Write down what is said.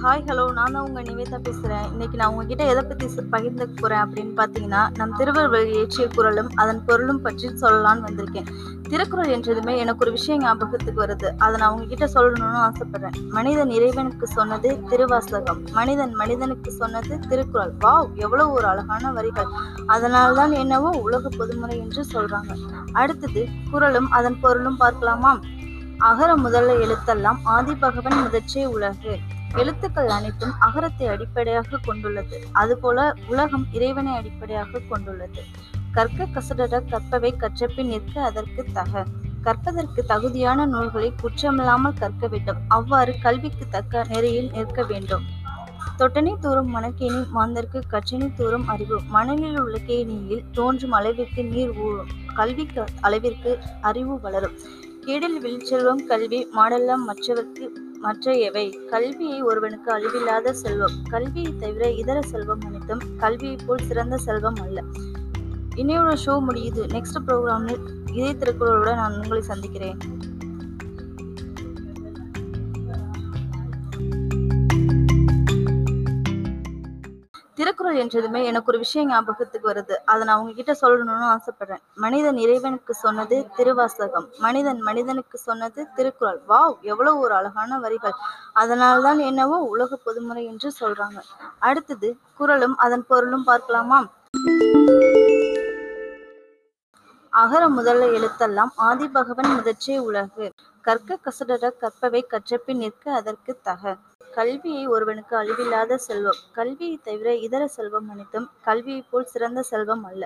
Hi hello நான் தான் உங்கள் நிவேதா பேசுகிறேன் இன்னைக்கு நான் உங்ககிட்ட எதை பற்றி பகிர்ந்து போகிறேன் அப்படின்னு பார்த்தீங்கன்னா நம் திருவள்ளுவர் இயற்றிய குரலும் அதன் பொருளும் பற்றி சொல்லலான்னு வந்திருக்கேன். திருக்குறள் என்றதுமே எனக்கு ஒரு விஷயம் ஞாபகத்துக்கு வருது. அதை நான் உங்ககிட்ட சொல்லணும்னு ஆசைப்படுறேன். மனிதன் இறைவனுக்கு சொன்னது திருவாசகம். மனிதன் மனிதனுக்கு சொன்னது திருக்குறள். வாவ் எவ்வளவு ஒரு அழகான வரிகள். அதனால்தான் என்னவோ உலக பொதுமுறை என்று சொல்கிறாங்க அடுத்தது குரலும் அதன் பொருளும் பார்க்கலாமா அகர முதல்ல எழுத்தெல்லாம் ஆதிபகவன் முதற்றே உலகு. எழுத்துக்கள் அனைத்தும் அகரத்தை அடிப்படையாக கொண்டுள்ளது. அதுபோல உலகம் இறைவனை அடிப்படையாக கொண்டுள்ளது. கற்க கசடர கற்பவை கற்றப்பின் நிற்க அதற்கு தக. கற்பதற்கு தகுதியான நூல்களை குற்றமில்லாமல் கற்க வேண்டும். அவ்வாறு கல்விக்கு தக்க நெறியில் நிற்க வேண்டும். தொட்டனை தூரம் மணக்கேணி மாந்தர்க்கு கற்றினை தூரம் அறிவு. மணலில் உள்ள கேணியில் தோன்றும் அளவிற்கு நீர் ஊறும். கல்விக்கு அளவிற்கு அறிவு வளரும். கேடில் விழிச்செல்வம் கல்வி மாடெல்லாம் மற்றவர்க்கு மற்ற எவை கல்வியை ஒருவனுக்கு அழிவில்லாத செல்வம். கல்வியை தவிர இதர செல்வம் அனைத்தும் கல்வியை போல் சிறந்த செல்வம் அல்ல. இன்னையோட ஷோ முடியுது. நெக்ஸ்ட் ப்ரோக்ராமில் இதே திருக்குறளோட நான் உங்களை சந்திக்கிறேன். திருக்குறள் என்றதுமே எனக்கு ஒரு விஷயம் ஞாபகத்துக்கு வருது. அதை நான் உங்ககிட்ட சொல்லணும்னு ஆசைப்படுறேன். மனிதன் இறைவனுக்கு சொன்னது திருவாசகம். மனிதன் மனிதனுக்கு சொன்னது திருக்குறள். வாவ் எவ்வளவு ஒரு அழகான வரிகள். அதனால்தான் என்னவோ உலக பொதுமுறை என்று சொல்றாங்க. அடுத்தது குரலும் அதன் பொருளும் பார்க்கலாமா அகர முதல்ல எழுத்தெல்லாம் ஆதிபகவன் முதற்றே உலகு. கற்க கசடர கற்பவை கற்றப்பின் நிற்க அதற்கு தக. கல்வியை ஒருவனுக்கு அழிவில்லாத செல்வம். கல்வியை தவிர இதர செல்வம் அனைத்தும் கல்வியை போல் சிறந்த செல்வம் அல்ல.